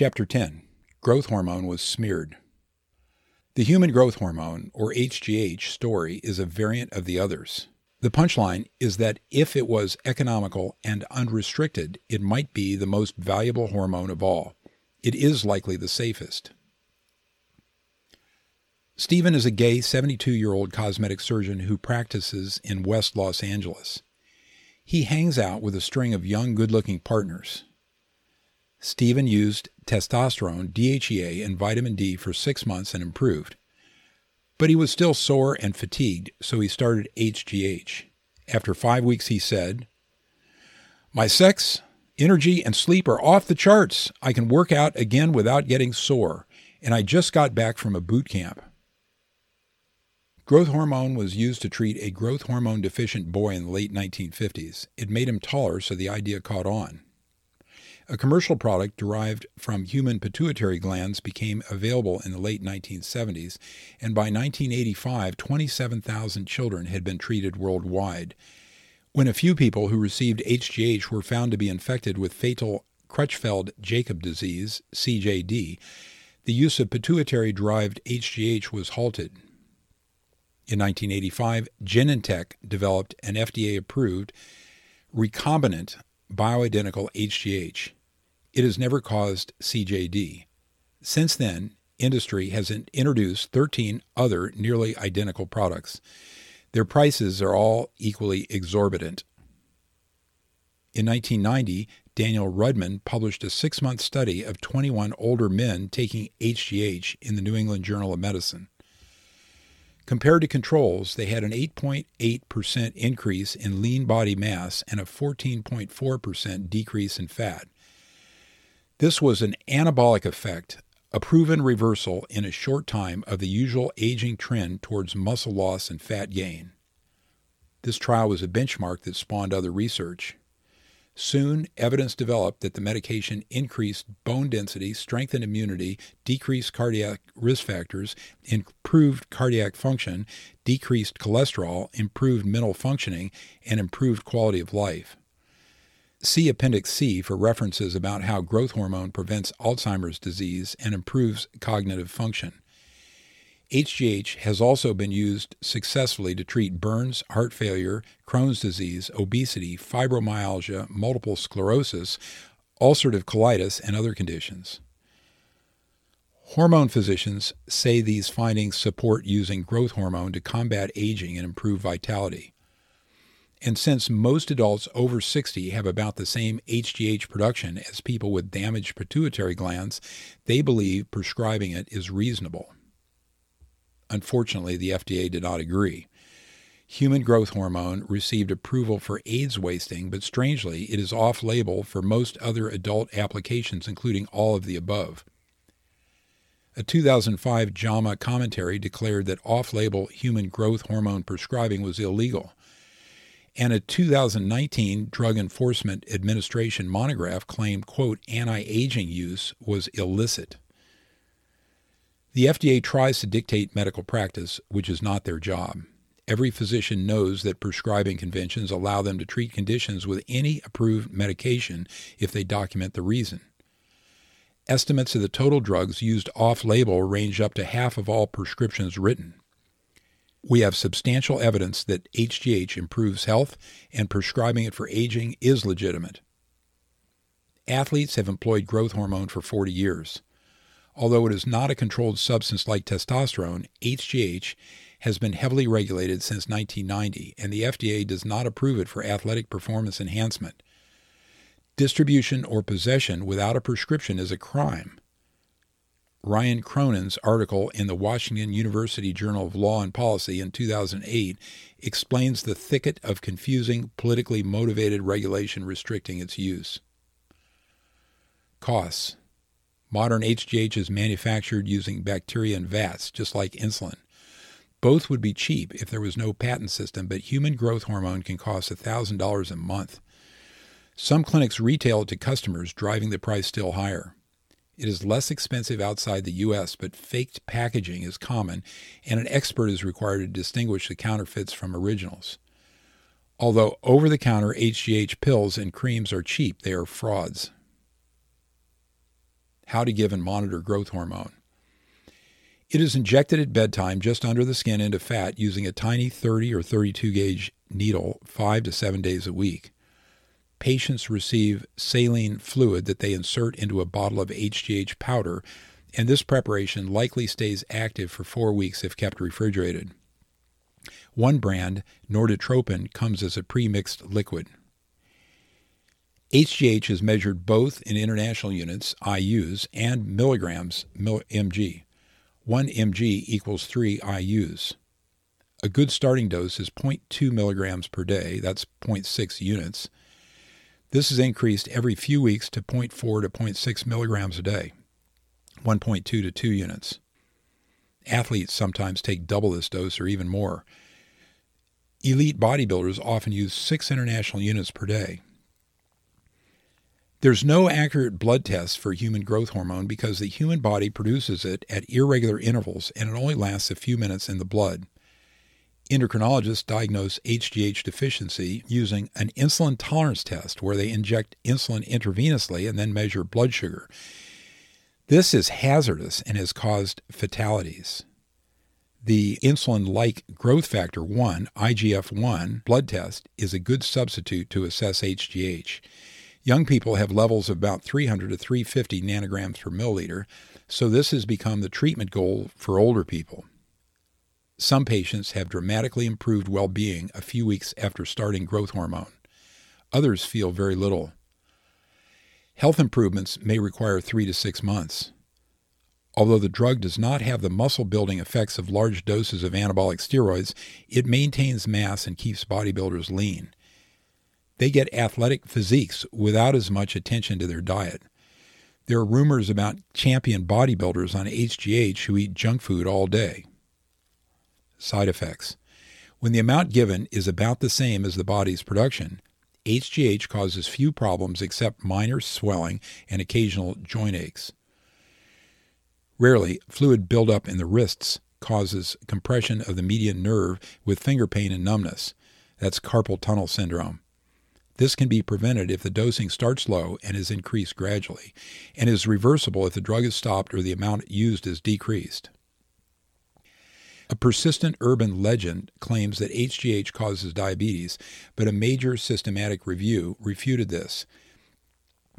Chapter 10 Growth Hormone was smeared. The human growth hormone, or HGH, story is a variant of the others. The punchline is that if it was economical and unrestricted, it might be the most valuable hormone of all. It is likely the safest. Stephen is a gay 72 year old cosmetic surgeon who practices in West Los Angeles. He hangs out with a string of young, good looking partners. Stephen used testosterone, DHEA, and vitamin D for six months and improved. But he was still sore and fatigued, so he started HGH. After five weeks, he said, My sex, energy, and sleep are off the charts. I can work out again without getting sore, and I just got back from a boot camp. Growth hormone was used to treat a growth hormone deficient boy in the late 1950s. It made him taller, so the idea caught on. A commercial product derived from human pituitary glands became available in the late 1970s, and by 1985, 27,000 children had been treated worldwide. When a few people who received HGH were found to be infected with fatal Creutzfeldt Jakob disease, CJD, the use of pituitary derived HGH was halted. In 1985, Genentech developed an FDA approved recombinant bioidentical HGH. It has never caused CJD. Since then, industry has introduced 13 other nearly identical products. Their prices are all equally exorbitant. In 1990, Daniel Rudman published a six month study of 21 older men taking HGH in the New England Journal of Medicine. Compared to controls, they had an 8.8% increase in lean body mass and a 14.4% decrease in fat. This was an anabolic effect, a proven reversal in a short time of the usual aging trend towards muscle loss and fat gain. This trial was a benchmark that spawned other research. Soon, evidence developed that the medication increased bone density, strengthened immunity, decreased cardiac risk factors, improved cardiac function, decreased cholesterol, improved mental functioning, and improved quality of life. See Appendix C for references about how growth hormone prevents Alzheimer's disease and improves cognitive function. HGH has also been used successfully to treat burns, heart failure, Crohn's disease, obesity, fibromyalgia, multiple sclerosis, ulcerative colitis, and other conditions. Hormone physicians say these findings support using growth hormone to combat aging and improve vitality. And since most adults over 60 have about the same HGH production as people with damaged pituitary glands, they believe prescribing it is reasonable. Unfortunately, the FDA did not agree. Human growth hormone received approval for AIDS wasting, but strangely, it is off label for most other adult applications, including all of the above. A 2005 JAMA commentary declared that off label human growth hormone prescribing was illegal and a 2019 Drug Enforcement Administration monograph claimed, quote, anti-aging use was illicit. The FDA tries to dictate medical practice, which is not their job. Every physician knows that prescribing conventions allow them to treat conditions with any approved medication if they document the reason. Estimates of the total drugs used off label range up to half of all prescriptions written. We have substantial evidence that HGH improves health, and prescribing it for aging is legitimate. Athletes have employed growth hormone for 40 years. Although it is not a controlled substance like testosterone, HGH has been heavily regulated since 1990, and the FDA does not approve it for athletic performance enhancement. Distribution or possession without a prescription is a crime. Ryan Cronin's article in the Washington University Journal of Law and Policy in 2008 explains the thicket of confusing, politically motivated regulation restricting its use. Costs Modern HGH is manufactured using bacteria in vats, just like insulin. Both would be cheap if there was no patent system, but human growth hormone can cost $1,000 a month. Some clinics retail it to customers, driving the price still higher. It is less expensive outside the U.S., but faked packaging is common, and an expert is required to distinguish the counterfeits from originals. Although over the counter HGH pills and creams are cheap, they are frauds. How to give and monitor growth hormone. It is injected at bedtime just under the skin into fat using a tiny 30 or 32 gauge needle five to seven days a week. Patients receive saline fluid that they insert into a bottle of HGH powder, and this preparation likely stays active for four weeks if kept refrigerated. One brand, Norditropin, comes as a pre-mixed liquid. HGH is measured both in international units, IUs, and milligrams, mg. 1 mg equals 3 IUs. A good starting dose is 0.2 milligrams per day, that's 0.6 units. This is increased every few weeks to 0.4 to 0.6 milligrams a day, 1.2 to 2 units. Athletes sometimes take double this dose or even more. Elite bodybuilders often use 6 international units per day. There's no accurate blood test for human growth hormone because the human body produces it at irregular intervals and it only lasts a few minutes in the blood. Endocrinologists diagnose HGH deficiency using an insulin tolerance test where they inject insulin intravenously and then measure blood sugar. This is hazardous and has caused fatalities. The insulin like growth factor 1, IGF 1, blood test is a good substitute to assess HGH. Young people have levels of about 300 to 350 nanograms per milliliter, so this has become the treatment goal for older people. Some patients have dramatically improved well being a few weeks after starting growth hormone. Others feel very little. Health improvements may require three to six months. Although the drug does not have the muscle building effects of large doses of anabolic steroids, it maintains mass and keeps bodybuilders lean. They get athletic physiques without as much attention to their diet. There are rumors about champion bodybuilders on HGH who eat junk food all day. Side effects. When the amount given is about the same as the body's production, HGH causes few problems except minor swelling and occasional joint aches. Rarely, fluid buildup in the wrists causes compression of the median nerve with finger pain and numbness. That's carpal tunnel syndrome. This can be prevented if the dosing starts low and is increased gradually, and is reversible if the drug is stopped or the amount used is decreased. A persistent urban legend claims that HGH causes diabetes, but a major systematic review refuted this.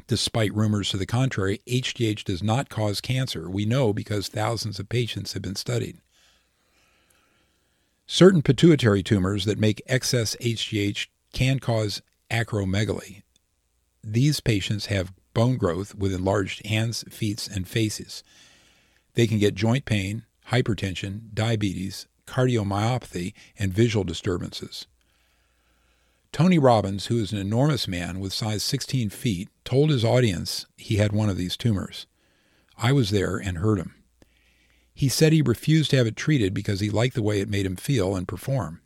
Despite rumors to the contrary, HGH does not cause cancer. We know because thousands of patients have been studied. Certain pituitary tumors that make excess HGH can cause acromegaly. These patients have bone growth with enlarged hands, feet, and faces. They can get joint pain, hypertension, diabetes, cardiomyopathy, and visual disturbances. Tony Robbins, who is an enormous man with size 16 feet, told his audience he had one of these tumors. I was there and heard him. He said he refused to have it treated because he liked the way it made him feel and perform.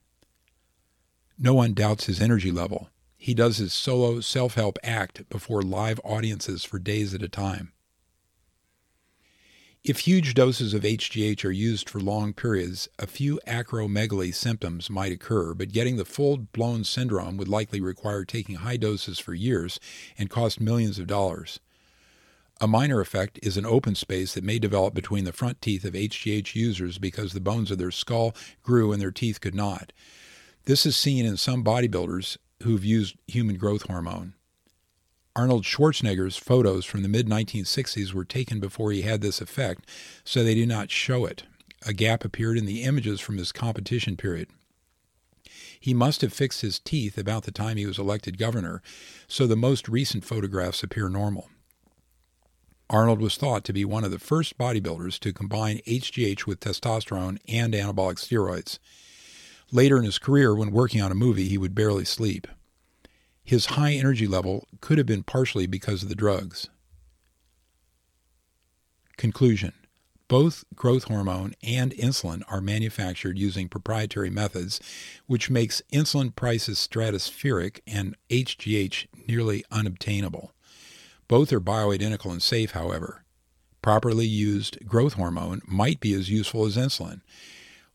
No one doubts his energy level. He does his solo self help act before live audiences for days at a time. If huge doses of HGH are used for long periods, a few acromegaly symptoms might occur, but getting the full blown syndrome would likely require taking high doses for years and cost millions of dollars. A minor effect is an open space that may develop between the front teeth of HGH users because the bones of their skull grew and their teeth could not. This is seen in some bodybuilders who've used human growth hormone. Arnold Schwarzenegger's photos from the mid 1960s were taken before he had this effect, so they do not show it. A gap appeared in the images from his competition period. He must have fixed his teeth about the time he was elected governor, so the most recent photographs appear normal. Arnold was thought to be one of the first bodybuilders to combine HGH with testosterone and anabolic steroids. Later in his career, when working on a movie, he would barely sleep. His high energy level could have been partially because of the drugs. Conclusion Both growth hormone and insulin are manufactured using proprietary methods, which makes insulin prices stratospheric and HGH nearly unobtainable. Both are bioidentical and safe, however. Properly used growth hormone might be as useful as insulin.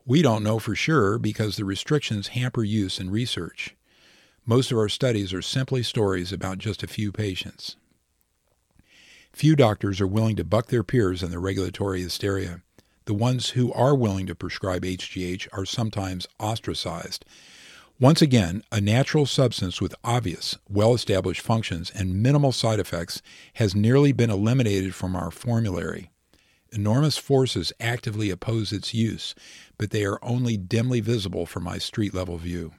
We don't know for sure because the restrictions hamper use and research. Most of our studies are simply stories about just a few patients. Few doctors are willing to buck their peers in the regulatory hysteria. The ones who are willing to prescribe HGH are sometimes ostracized. Once again, a natural substance with obvious, well established functions and minimal side effects has nearly been eliminated from our formulary. Enormous forces actively oppose its use, but they are only dimly visible from my street level view.